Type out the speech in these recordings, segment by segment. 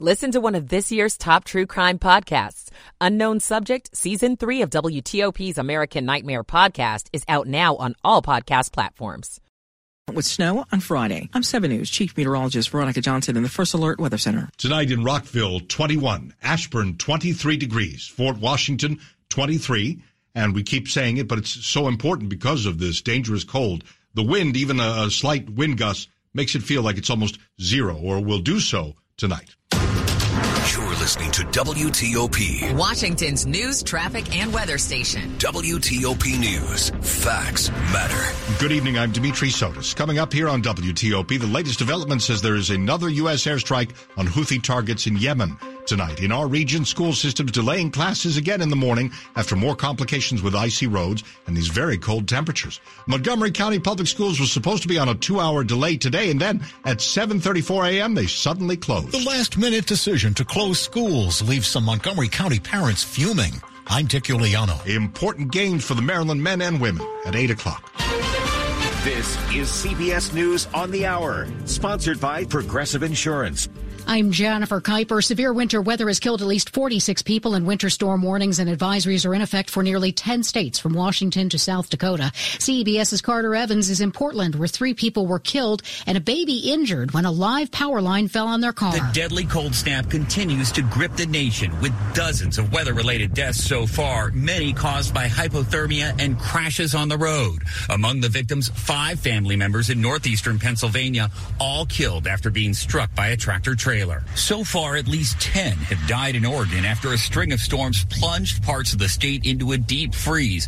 Listen to one of this year's top true crime podcasts. Unknown Subject, Season 3 of WTOP's American Nightmare podcast is out now on all podcast platforms. With snow on Friday. I'm 7 News Chief Meteorologist Veronica Johnson in the First Alert Weather Center. Tonight in Rockville, 21. Ashburn, 23 degrees. Fort Washington, 23. And we keep saying it, but it's so important because of this dangerous cold. The wind, even a, a slight wind gust, makes it feel like it's almost zero or will do so tonight. You're listening to WTOP, Washington's news, traffic, and weather station. WTOP News. Facts matter. Good evening. I'm Dimitri Sotis. Coming up here on WTOP, the latest development says there is another U.S. airstrike on Houthi targets in Yemen. Tonight, in our region, school systems delaying classes again in the morning after more complications with icy roads and these very cold temperatures. Montgomery County Public Schools was supposed to be on a two-hour delay today, and then at 7:34 a.m. they suddenly closed. The last-minute decision to close schools leaves some Montgomery County parents fuming. I'm Dick Uliano. Important games for the Maryland men and women at 8 o'clock. This is CBS News on the Hour, sponsored by Progressive Insurance. I'm Jennifer Keiper. Severe winter weather has killed at least 46 people, and winter storm warnings and advisories are in effect for nearly 10 states from Washington to South Dakota. CBS's Carter Evans is in Portland, where three people were killed and a baby injured when a live power line fell on their car. The deadly cold snap continues to grip the nation with dozens of weather related deaths so far, many caused by hypothermia and crashes on the road. Among the victims, five family members in northeastern Pennsylvania, all killed after being struck by a tractor trailer trailer. So far, at least 10 have died in Oregon after a string of storms plunged parts of the state into a deep freeze.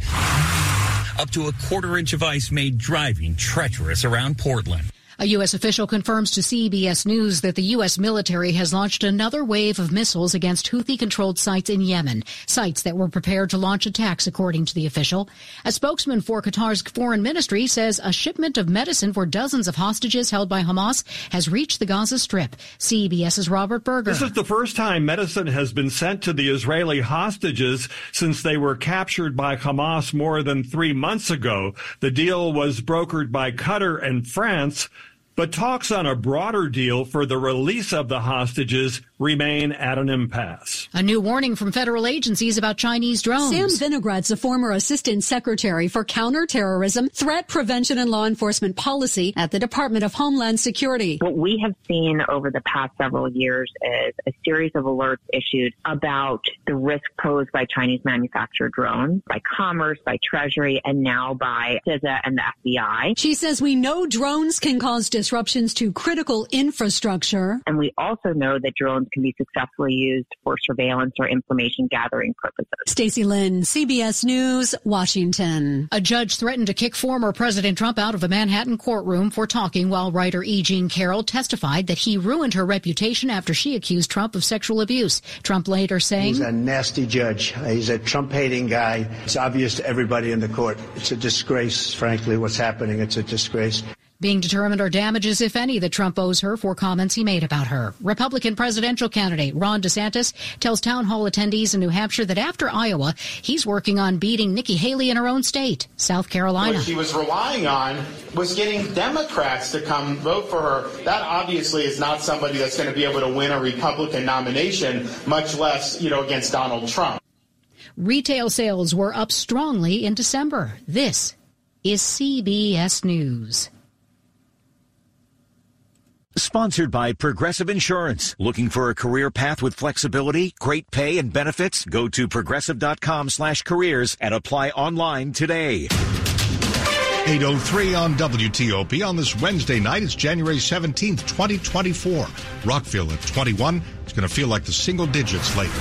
Up to a quarter inch of ice made driving treacherous around Portland. A U.S. official confirms to CBS News that the U.S. military has launched another wave of missiles against Houthi controlled sites in Yemen, sites that were prepared to launch attacks, according to the official. A spokesman for Qatar's foreign ministry says a shipment of medicine for dozens of hostages held by Hamas has reached the Gaza Strip. CBS's Robert Berger. This is the first time medicine has been sent to the Israeli hostages since they were captured by Hamas more than three months ago. The deal was brokered by Qatar and France. But talks on a broader deal for the release of the hostages remain at an impasse. A new warning from federal agencies about Chinese drones. Sam Vinograd's a former assistant secretary for counterterrorism, threat prevention, and law enforcement policy at the Department of Homeland Security. What we have seen over the past several years is a series of alerts issued about the risk posed by Chinese manufactured drones, by Commerce, by Treasury, and now by CISA and the FBI. She says we know drones can cause disruptions to critical infrastructure. And we also know that drones can be successfully used for surveillance or information gathering purposes. Stacy Lynn, CBS News, Washington. A judge threatened to kick former President Trump out of a Manhattan courtroom for talking while writer E. Jean Carroll testified that he ruined her reputation after she accused Trump of sexual abuse. Trump later saying, He's a nasty judge. He's a Trump hating guy. It's obvious to everybody in the court. It's a disgrace, frankly, what's happening. It's a disgrace. Being determined are damages, if any, that Trump owes her for comments he made about her. Republican presidential candidate Ron DeSantis tells town hall attendees in New Hampshire that after Iowa, he's working on beating Nikki Haley in her own state, South Carolina. What she was relying on was getting Democrats to come vote for her. That obviously is not somebody that's going to be able to win a Republican nomination, much less, you know, against Donald Trump. Retail sales were up strongly in December. This is CBS News. Sponsored by Progressive Insurance. Looking for a career path with flexibility, great pay, and benefits? Go to progressive.com slash careers and apply online today. 803 on WTOP on this Wednesday night. It's January 17th, 2024. Rockville at 21. It's going to feel like the single digits later.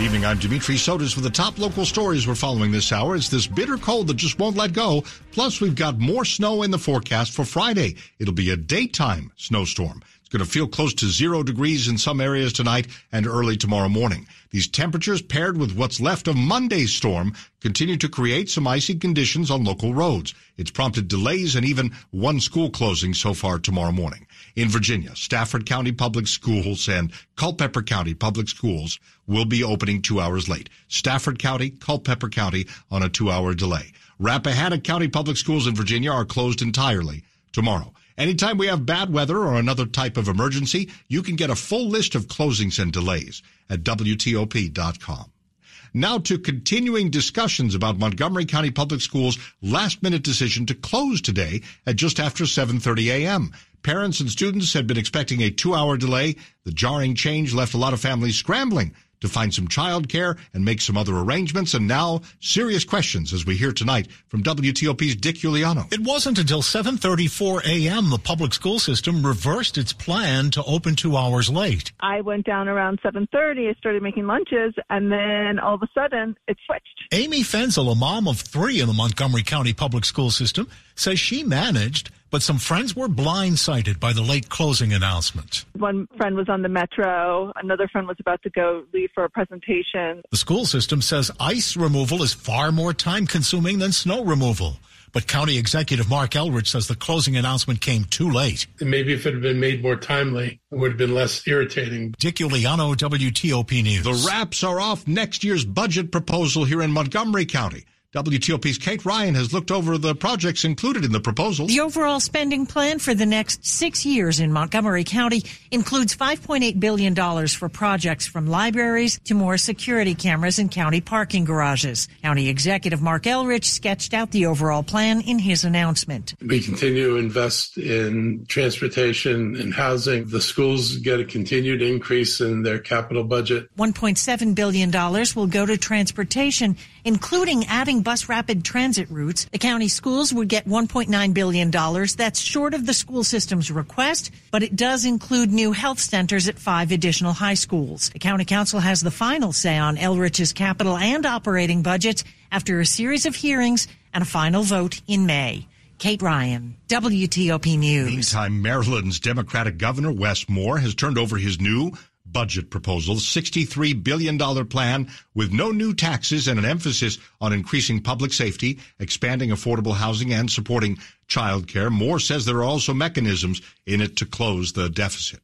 Good evening. I'm Dimitri Sotis with the top local stories we're following this hour. It's this bitter cold that just won't let go. Plus, we've got more snow in the forecast for Friday. It'll be a daytime snowstorm. Going to feel close to zero degrees in some areas tonight and early tomorrow morning. These temperatures paired with what's left of Monday's storm continue to create some icy conditions on local roads. It's prompted delays and even one school closing so far tomorrow morning. In Virginia, Stafford County Public Schools and Culpeper County Public Schools will be opening two hours late. Stafford County, Culpeper County on a two hour delay. Rappahannock County Public Schools in Virginia are closed entirely tomorrow. Anytime we have bad weather or another type of emergency, you can get a full list of closings and delays at WTOP.com. Now to continuing discussions about Montgomery County Public Schools' last minute decision to close today at just after 7.30 a.m. Parents and students had been expecting a two hour delay. The jarring change left a lot of families scrambling to find some childcare and make some other arrangements. And now, serious questions as we hear tonight from WTOP's Dick Uliano. It wasn't until 7:34 a.m. the public school system reversed its plan to open 2 hours late. I went down around 7:30. I started making lunches, and then all of a sudden, it switched. Amy Fenzel, a mom of 3 in the Montgomery County public school system, says she managed but some friends were blindsided by the late closing announcement. One friend was on the metro, another friend was about to go leave for a presentation. The school system says ice removal is far more time consuming than snow removal. But County Executive Marc Elrich says the closing announcement came too late. maybe if it had been made more timely, it would have been less irritating. Dick Uliano, WTOP News. The wraps are off next year's budget proposal here in Montgomery County. WTOP's Kate Ryan has looked over the projects included in the proposal. The overall spending plan for the next six years in Montgomery County includes $5.8 billion for projects from libraries to more security cameras in county parking garages. County Executive Marc Elrich sketched out the overall plan in his announcement. We continue to invest in transportation and housing. The schools get a continued increase in their capital budget. $1.7 billion will go to transportation, including adding bus rapid transit routes. The county schools would get $1.9 billion. That's short of the school system's request, but it does include new health centers at five additional high schools. The county council has the final say on Elrich's capital and operating budgets after a series of hearings and a final vote in May. Kate Ryan, WTOP News. Meantime, Maryland's Democratic Governor Wes Moore has turned over his new budget proposal, $63 billion plan with no new taxes and an emphasis on increasing public safety, expanding affordable housing, and supporting childcare. Moore says there are also mechanisms in it to close the deficit.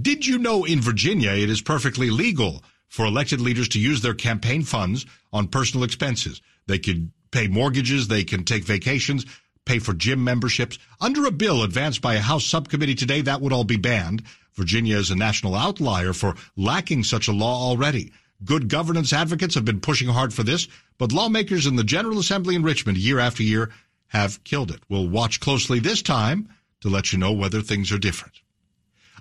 Did you know in Virginia it is perfectly legal for elected leaders to use their campaign funds on personal expenses? They could pay mortgages, they can take vacations, pay for gym memberships. Under a bill advanced by a House subcommittee today, that would all be banned. Virginia is a national outlier for lacking such a law already. Good governance advocates have been pushing hard for this, but lawmakers in the General Assembly in Richmond year after year have killed it. We'll watch closely this time to let you know whether things are different.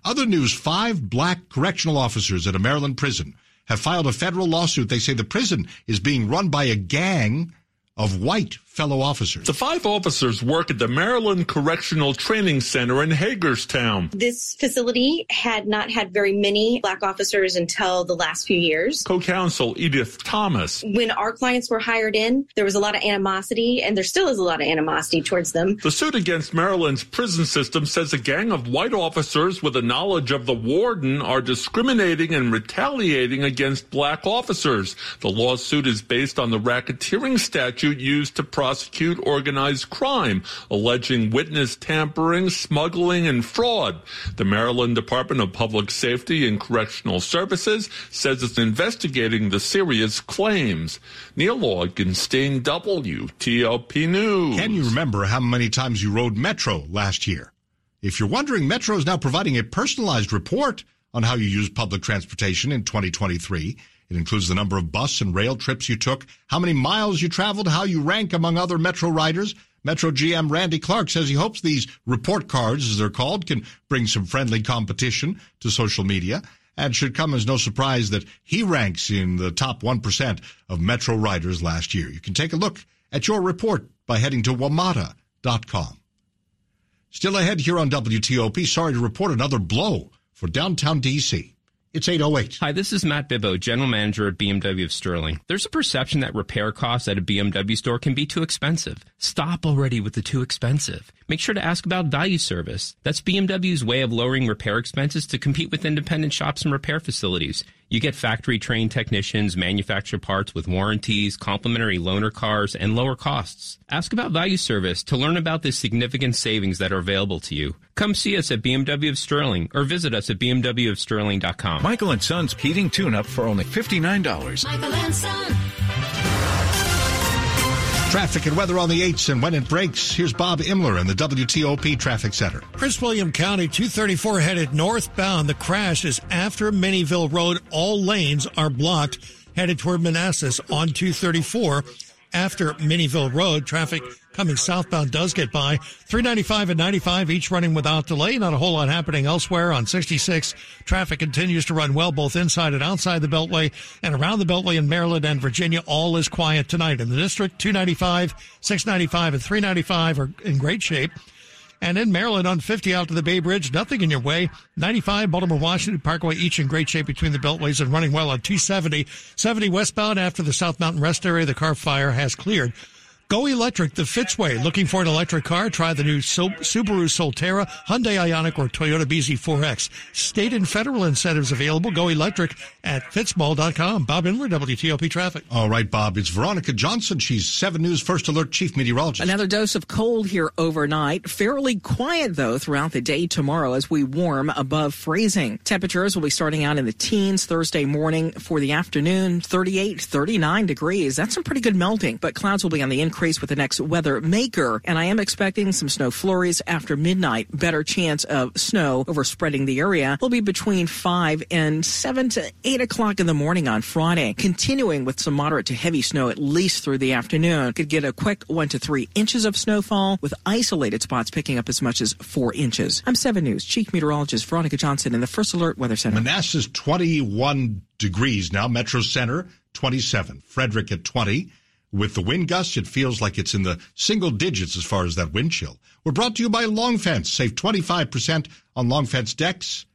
Other news, five black correctional officers at a Maryland prison have filed a federal lawsuit. They say the prison is being run by a gang of white fellow officers. The five officers work at the Maryland Correctional Training Center in Hagerstown. This facility had not had very many black officers until the last few years. Co-counsel Edith Thomas. When our clients were hired in, there was a lot of animosity, and there still is a lot of animosity towards them. The suit against Maryland's prison system says a gang of white officers with a knowledge of the warden are discriminating and retaliating against black officers. The lawsuit is based on the racketeering statute used to prosecute prosecute organized crime, alleging witness tampering, smuggling, and fraud. The Maryland Department of Public Safety and Correctional Services says it's investigating the serious claims. Neil Augenstein, WTOP News. Can you remember how many times you rode Metro last year? If you're wondering, Metro is now providing a personalized report on how you use public transportation in 2023. It includes the number of bus and rail trips you took, how many miles you traveled, how you rank among other Metro riders. Metro GM Randy Clarke says he hopes these report cards, as they're called, can bring some friendly competition to social media and should come as no surprise that he ranks in the top 1% of Metro riders last year. You can take a look at your report by heading to wmata.com. Still ahead here on WTOP, sorry to report another blow for downtown DC. It's 808. Hi, this is Matt Bibbo, General Manager at BMW of Sterling. There's a perception that repair costs at a BMW store can be too expensive. Stop already with the too expensive. Make sure to ask about value service. That's BMW's way of lowering repair expenses to compete with independent shops and repair facilities. You get factory trained technicians, manufacture parts with warranties, complimentary loaner cars, and lower costs. Ask about value service to learn about the significant savings that are available to you. Come see us at BMW of Sterling or visit us at bmwofsterling.com. Michael and Son's heating tune up for only $59. Michael and Son. Traffic and weather on the 8s and when it breaks. Here's Bob Imler in the WTOP Traffic Center. Prince William County 234 headed northbound. The crash is after Minnieville Road. All lanes are blocked headed toward Manassas on 234 after Minnieville Road. Traffic coming southbound does get by. 395 and 95 each running without delay. Not a whole lot happening elsewhere on 66. Traffic continues to run well both inside and outside the Beltway and around the Beltway in Maryland and Virginia. All is quiet tonight. In the district, 295, 695 and 395 are in great shape. And in Maryland on 50 out to the Bay Bridge, nothing in your way. 95 Baltimore Washington Parkway, each in great shape between the beltways and running well on 270. 70 westbound after the South Mountain Rest area, the car fire has cleared. Go electric the Fitzway. Looking for an electric car? Try the new Subaru Solterra, Hyundai Ioniq, or Toyota BZ4X. State and federal incentives available. Go electric at fitzmall.com. Bob Imler, WTOP Traffic. All right, Bob. It's Veronica Johnson. She's 7 News First Alert Chief Meteorologist. Another dose of cold here overnight. Fairly quiet, though, throughout the day tomorrow as we warm above freezing. Temperatures will be starting out in the teens Thursday morning for the afternoon, 38, 39 degrees. That's some pretty good melting, but clouds will be on the increase increase with the next weather maker. And I am expecting some snow flurries after midnight. Better chance of snow over spreading the area will be between 5 and 7 to 8 o'clock in the morning on Friday. Continuing with some moderate to heavy snow at least through the afternoon. Could get a quick 1 to 3 inches of snowfall with isolated spots picking up as much as 4 inches. I'm 7 News Chief Meteorologist Veronica Johnson in the First Alert Weather Center. Manassas 21 degrees now. Metro Center 27. Frederick at 20. With the wind gusts, it feels like it's in the single digits as far as that wind chill. We're brought to you by Long Fence. Save 25% on Long Fence decks,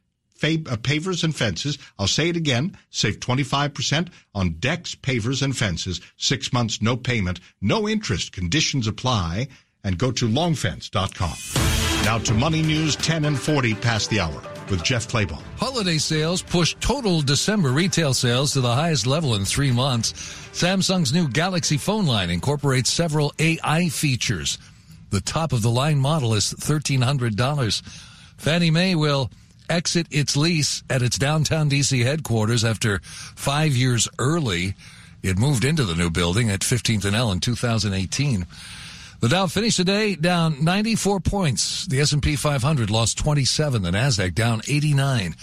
uh, pavers, and fences. I'll say it again. Save 25% on decks, pavers, and fences. Six months, no payment, no interest. Conditions apply. And go to longfence.com. Now to Money News, 10 and 40 past the hour with Jeff Clabaugh. Holiday sales push total December retail sales to the highest level in three months. Samsung's new Galaxy phone line incorporates several AI features. The top of the line model is $1,300. Fannie Mae will exit its lease at its downtown DC headquarters after five years early. It moved into the new building at 15th and L in 2018. The Dow finished today down 94 points. The S&P 500 lost 27. The Nasdaq down 89.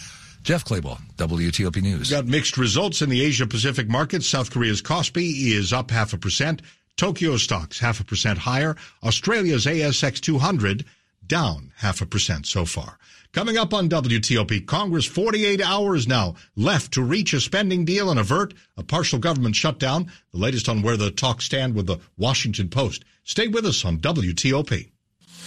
Jeff Clabaugh, WTOP News. Got mixed results in the Asia Pacific markets. South Korea's Kospi is up half a percent. Tokyo stocks half a percent higher. Australia's ASX 200 down half a percent so far. Coming up on WTOP, Congress 48 hours now left to reach a spending deal and avert a partial government shutdown. The latest on where the talks stand with the Washington Post. Stay with us on WTOP.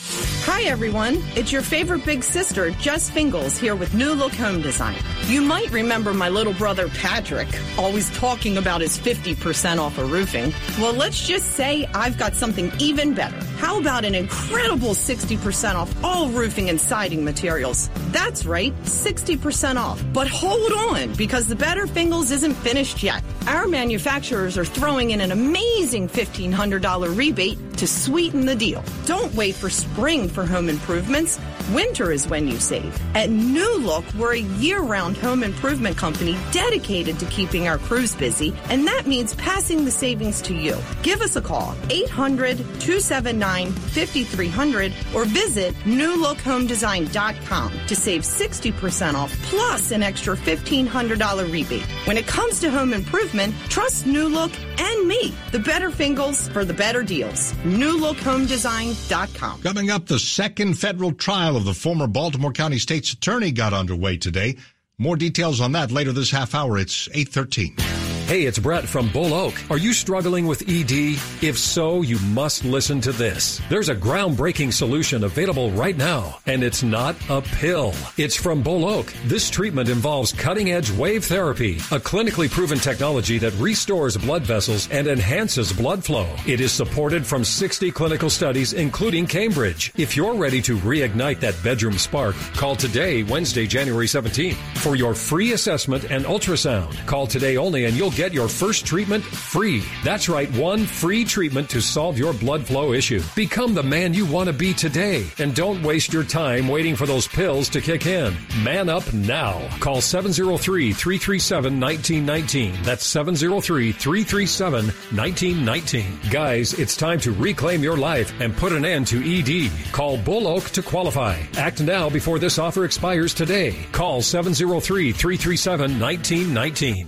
Hi, everyone. It's your favorite big sister, Jess Fingles, here with New Look Home Design. You might remember my little brother, Patrick, always talking about his 50% off of roofing. Well, let's just say I've got something even better. How about an incredible 60% off all roofing and siding materials? That's right, 60% off. But hold on, because the Better Fingles isn't finished yet. Our manufacturers are throwing in an amazing $1,500 rebate to sweeten the deal. Don't wait for spring for home improvements. Winter is when you save. At New Look, we're a year-round home improvement company dedicated to keeping our crews busy, and that means passing the savings to you. Give us a call, 800-279-5300, or visit newlookhomedesign.com to save 60% off plus an extra $1,500 rebate. When it comes to home improvement, trust New Look and me, the better Fingles for the better deals. NewLookHomeDesign.com. Coming up, the second federal trial of the former Baltimore County State's Attorney got underway today. More details on that later this half hour. It's 813. Hey, it's Brett from Bull Oak. Are you struggling with ED? If so, you must listen to this. There's a groundbreaking solution available right now, and it's not a pill. It's from Bull Oak. This treatment involves cutting edge wave therapy, a clinically proven technology that restores blood vessels and enhances blood flow. It is supported from 60 clinical studies, including Cambridge. If you're ready to reignite that bedroom spark, call today, Wednesday, January 17th, for your free assessment and ultrasound. Call today only, and you'll get your first treatment free. That's right, one free treatment to solve your blood flow issue. Become the man you want to be today and don't waste your time waiting for those pills to kick in. Man up now. Call 703 337 1919. That's 703 337 1919. Guys, it's time to reclaim your life and put an end to ED. Call Bull Oak to qualify. Act now before this offer expires today. Call 703 337 1919.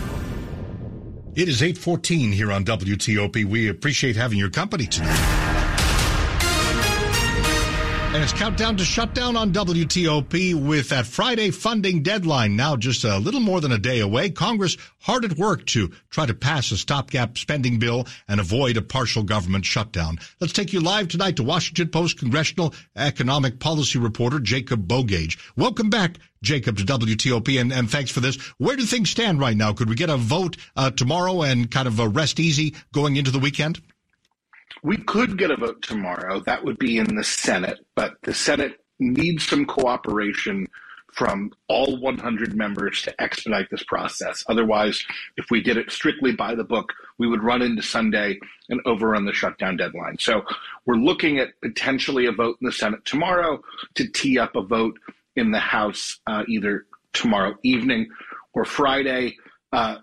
It is 814 here on WTOP. We appreciate having your company tonight. And it's countdown to shutdown on WTOP with that Friday funding deadline now just a little more than a day away. Congress hard at work to try to pass a stopgap spending bill and avoid a partial government shutdown. Let's take you live tonight to Washington Post congressional economic policy reporter Jacob Bogage. Welcome back, Jacob, to WTOP, and, and thanks for this. Where do things stand right now? Could we get a vote uh, tomorrow and kind of a rest easy going into the weekend? We could get a vote tomorrow. That would be in the Senate, but the Senate needs some cooperation from all 100 members to expedite this process. Otherwise, if we did it strictly by the book, we would run into Sunday and overrun the shutdown deadline. So we're looking at potentially a vote in the Senate tomorrow to tee up a vote in the House uh, either tomorrow evening or Friday. Uh,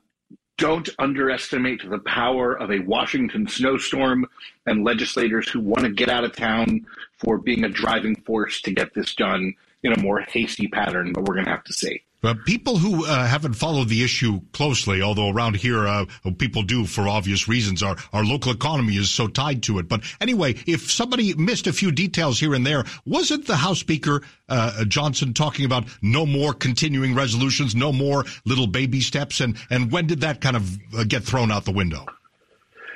don't underestimate the power of a Washington snowstorm and legislators who want to get out of town for being a driving force to get this done in a more hasty pattern, but we're going to have to see. Uh, people who uh, haven't followed the issue closely, although around here uh, people do for obvious reasons, our our local economy is so tied to it. But anyway, if somebody missed a few details here and there, wasn't the House Speaker uh, Johnson talking about no more continuing resolutions, no more little baby steps, and and when did that kind of uh, get thrown out the window?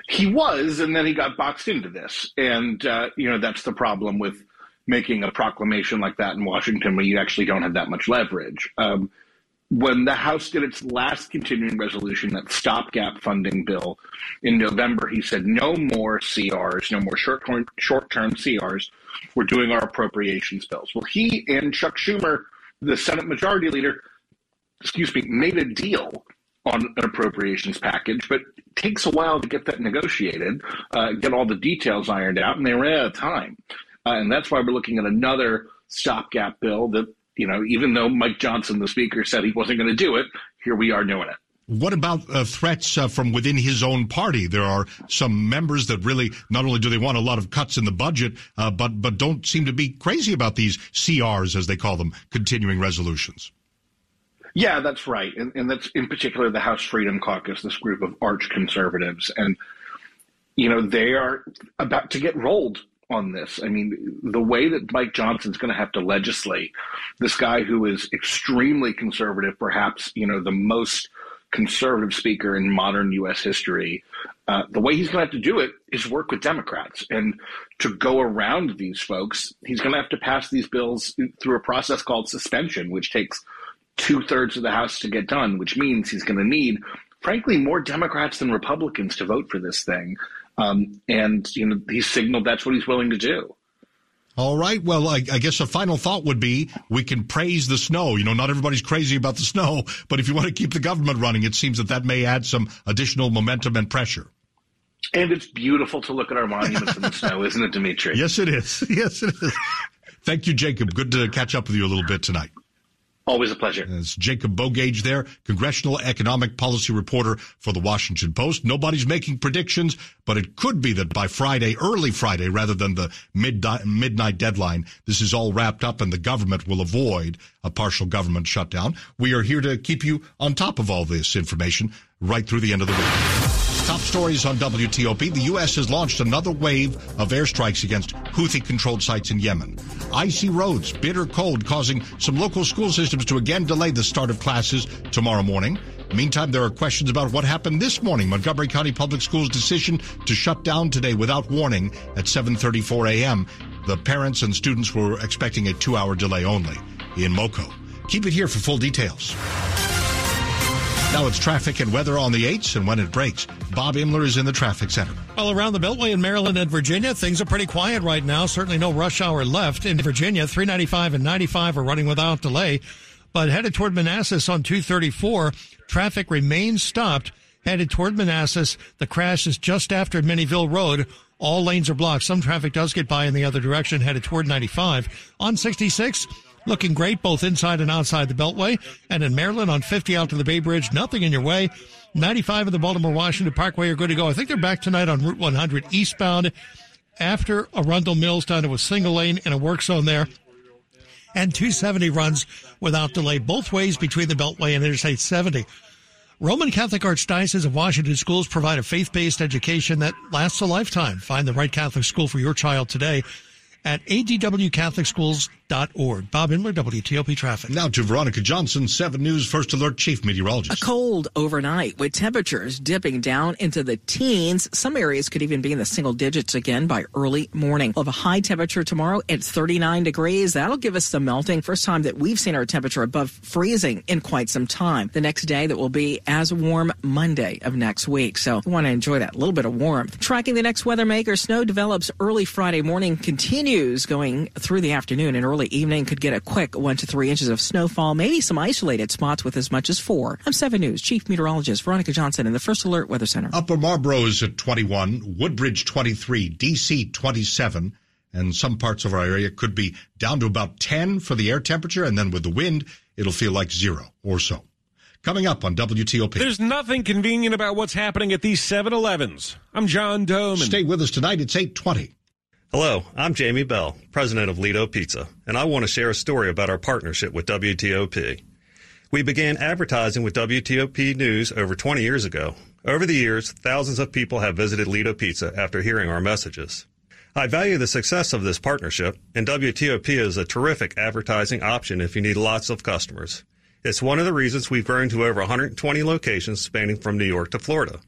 He was, and then he got boxed into this, and you know that's the problem with making a proclamation like that in Washington when you actually don't have that much leverage. Um, when the House did its last continuing resolution, that stopgap funding bill in November, he said no more CRs, no more short term CRs. We're doing our appropriations bills. Well, he and Chuck Schumer, the Senate Majority Leader, excuse me, made a deal on an appropriations package, but it takes a while to get that negotiated, uh, get all the details ironed out, and they ran out of time. Uh, and that's why we're looking at another stopgap bill that, you know, even though Mike Johnson, the speaker, said he wasn't going to do it, here we are doing it. What about uh, threats uh, from within his own party? There are some members that really not only do they want a lot of cuts in the budget, uh, but but don't seem to be crazy about these CRs as they call them, continuing resolutions. Yeah, that's right, and, and that's in particular the House Freedom Caucus, this group of arch conservatives, and you know they are about to get rolled on this. I mean, the way that Mike Johnson's going to have to legislate, this guy who is extremely conservative, perhaps, you know, the most conservative speaker in modern U.S. history, uh, the way he's going to have to do it is work with Democrats. And to go around these folks, he's going to have to pass these bills through a process called suspension, which takes two thirds of the House to get done, which means he's going to need, frankly, more Democrats than Republicans to vote for this thing. Um, and you know, he signaled that's what he's willing to do. All right. Well, I, I, guess a final thought would be we can praise the snow. You know, not everybody's crazy about the snow, but if you want to keep the government running, it seems that that may add some additional momentum and pressure. And it's beautiful to look at our monuments in the snow, isn't it, Dimitri? Yes, it is. Yes, it is. Thank you, Jacob. Good to catch up with you a little bit tonight. Always a pleasure. It's Jacob Bogage there, congressional economic policy reporter for the Washington Post. Nobody's making predictions, but it could be that by Friday, early Friday, rather than the midnight, midnight deadline, this is all wrapped up and the government will avoid a partial government shutdown. We are here to keep you on top of all this information right through the end of the week. Top stories on WTOP. The U.S. has launched another wave of airstrikes against Houthi controlled sites in Yemen. Icy roads, bitter cold, causing some local school systems to again delay the start of classes tomorrow morning. Meantime, there are questions about what happened this morning. Montgomery County Public Schools decision to shut down today without warning at 7:34 a.m. The parents and students were expecting a two-hour delay only in Moco. Keep it here for full details. Now it's traffic and weather on the 8s and when it breaks. Bob Imler is in the traffic center. Well, around the Beltway in Maryland and Virginia, things are pretty quiet right now. Certainly no rush hour left. In Virginia, 395 and 95 are running without delay. But headed toward Manassas on 234, traffic remains stopped. Headed toward Manassas, the crash is just after Minnieville Road. All lanes are blocked. Some traffic does get by in the other direction, headed toward 95. On 66, looking great both inside and outside the Beltway. And in Maryland on 50 out to the Bay Bridge, nothing in your way. 95 of the Baltimore Washington Parkway are good to go. I think they're back tonight on Route 100 eastbound after Arundel Mills down to a single lane in a work zone there. And 270 runs without delay both ways between the Beltway and Interstate 70. Roman Catholic Archdiocese of Washington schools provide a faith-based education that lasts a lifetime. Find the right Catholic school for your child today at adwcatholicschools.org. Bob Imler, WTOP Traffic. Now to Veronica Johnson, 7 News First Alert Chief Meteorologist. A cold overnight with temperatures dipping down into the teens. Some areas could even be in the single digits again by early morning. We'll have a high temperature tomorrow at 39 degrees. That'll give us some melting. First time that we've seen our temperature above freezing in quite some time. The next day that will be as warm Monday of next week. So we want to enjoy that little bit of warmth. Tracking the next weather maker, snow develops early Friday morning, continues going through the afternoon and early evening could get a quick one to three inches of snowfall, maybe some isolated spots with as much as four. I'm 7 News Chief Meteorologist Veronica Johnson in the First Alert Weather Center. Upper Marlboro is at 21, Woodbridge 23, DC 27, and some parts of our area could be down to about 10 for the air temperature, and then with the wind, it'll feel like zero or so. Coming up on WTOP. There's nothing convenient about what's happening at these 7-Elevens. I'm John Domen. Stay with us tonight. It's 820. Hello, I'm Jamie Beall, president of Ledo Pizza, and I want to share a story about our partnership with WTOP. We began advertising with WTOP News over 20 years ago. Over the years, thousands of people have visited Ledo Pizza after hearing our messages. I value the success of this partnership, and WTOP is a terrific advertising option if you need lots of customers. It's one of the reasons we've grown to over 120 locations spanning from New York to Florida.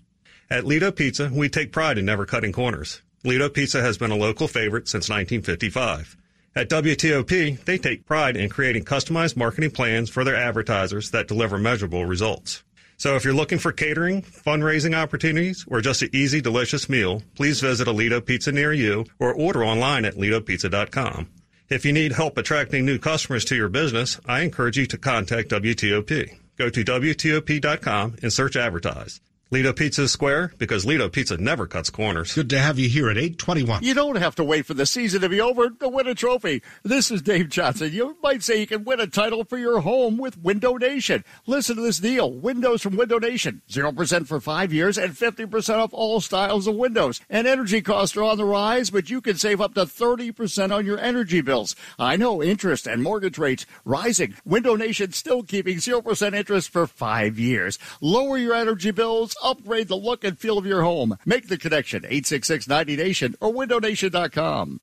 At Ledo Pizza, we take pride in never cutting corners. Ledo Pizza has been a local favorite since 1955. At WTOP, they take pride in creating customized marketing plans for their advertisers that deliver measurable results. So if you're looking for catering, fundraising opportunities, or just an easy, delicious meal, please visit a Ledo Pizza near you or order online at ledopizza.com. If you need help attracting new customers to your business, I encourage you to contact WTOP. Go to WTOP.com and search advertise. Ledo Pizza square because Ledo Pizza never cuts corners. Good to have you here at 821. You don't have to wait for the season to be over to win a trophy. This is Dave Johnson. You might say you can win a title for your home with Window Nation. Listen to this deal. Windows from Window Nation. 0% for five years and 50% off all styles of windows. And energy costs are on the rise, but you can save up to 30% on your energy bills. I know interest and mortgage rates rising. Window Nation still keeping 0% interest for five years. Lower your energy bills upgrade the look and feel of your home. Make the connection 866 90 Nation or windownation.com.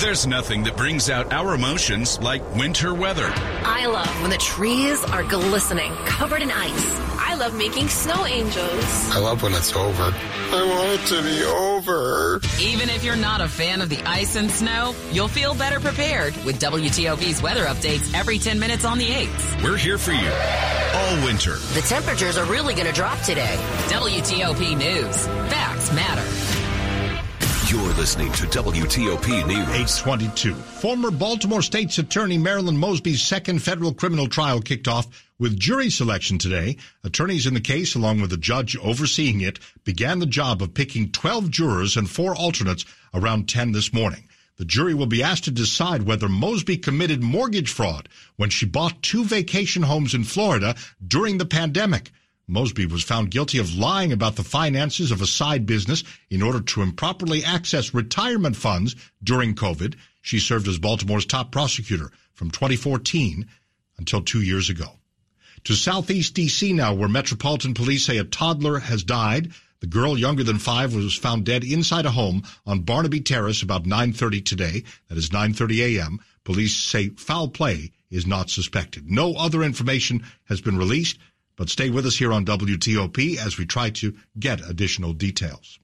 There's nothing that brings out our emotions like winter weather. I love when the trees are glistening, covered in ice. I love making snow angels. I love when it's over. I want it to be over. Even if you're not a fan of the ice and snow, you'll feel better prepared with WTOP's weather updates every 10 minutes on the 8th. We're here for you all winter. The temperatures are really going to drop today. WTOP News. Facts matter. You're listening to WTOP News. 822. Former Baltimore State's Attorney Marilyn Mosby's second federal criminal trial kicked off with jury selection today. Attorneys in the case, along with the judge overseeing it, began the job of picking 12 jurors and four alternates around 10 this morning. The jury will be asked to decide whether Mosby committed mortgage fraud when she bought two vacation homes in Florida during the pandemic. Mosby was found guilty of lying about the finances of a side business in order to improperly access retirement funds during COVID. She served as Baltimore's top prosecutor from 2014 until two years ago. To Southeast DC now, where Metropolitan Police say a toddler has died. The girl younger than five was found dead inside a home on Barnaby Terrace about 9.30 today. That is 9.30 a.m. Police say foul play is not suspected. No other information has been released. But stay with us here on WTOP as we try to get additional details.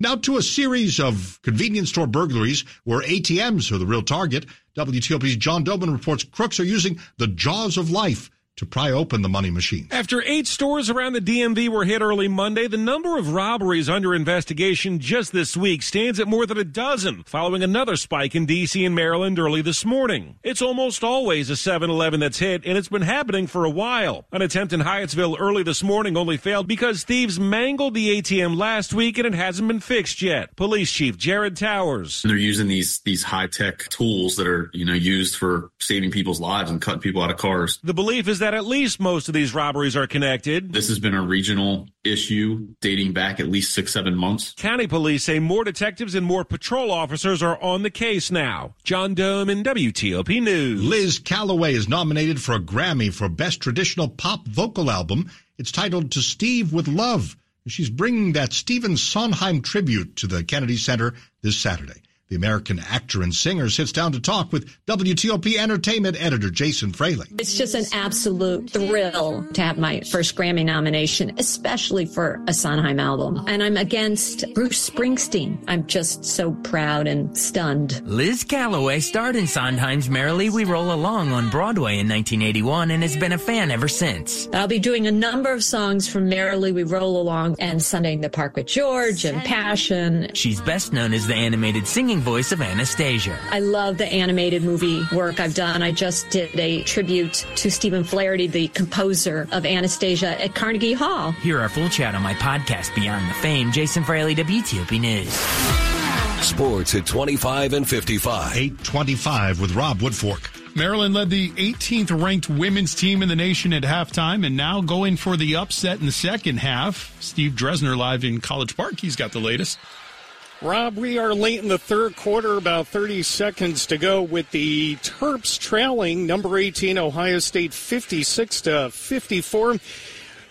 Now to a series of convenience store burglaries where ATMs are the real target. WTOP's John Domen reports crooks are using the jaws of life to pry open the money machine. After eight stores around the DMV were hit early Monday, the number of robberies under investigation just this week stands at more than a dozen, following another spike in D.C. and Maryland early this morning. It's almost always a 7 Eleven that's hit, and it's been happening for a while. An attempt in Hyattsville early this morning only failed because thieves mangled the ATM last week and it hasn't been fixed yet. Police Chief Jared Towers. They're using these these high tech tools that are you know used for saving people's lives and cutting people out of cars. The belief is that at least most of these robberies are connected. This has been a regional issue dating back at least six, seven months. County police say more detectives and more patrol officers are on the case now. John Domen WTOP News. Liz Callaway is nominated for a Grammy for Best Traditional Pop Vocal Album. It's titled To Steve with Love. She's bringing that Stephen Sondheim tribute to the Kennedy Center this Saturday. The American actor and singer sits down to talk with WTOP entertainment editor Jason Fraley. It's just an absolute thrill to have my first Grammy nomination, especially for a Sondheim album. And I'm against Bruce Springsteen. I'm just so proud and stunned. Liz Callaway starred in Sondheim's Merrily We Roll Along on Broadway in 1981 and has been a fan ever since. I'll be doing a number of songs from Merrily We Roll Along and Sunday in the Park with George and Passion. She's best known as the animated singing voice of Anastasia. I love the animated movie work I've done. I just did a tribute to Stephen Flaherty, the composer of Anastasia at Carnegie Hall. Hear our full chat on my podcast, Beyond the Fame. Jason Fraley, WTOP News. Sports at 25 and 55. 825 with Rob Woodfork. Maryland led the 18th ranked women's team in the nation at halftime and now going for the upset in the second half. Steve Dresner live in College Park. He's got the latest. Rob, we are late in the third quarter, about 30 seconds to go with the Terps trailing number 18 Ohio State 56 to 54.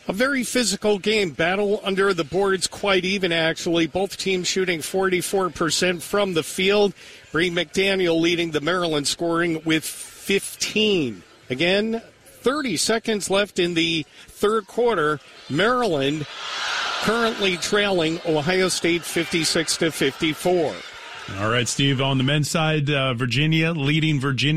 A very physical game. Battle under the boards quite even, actually. Both teams shooting 44% from the field. Bri McDaniel leading the Maryland scoring with 15. Again, 30 seconds left in the third quarter. Maryland currently trailing Ohio State 56 to 54. All right, Steve, on the men's side, uh, Virginia leading Virginia.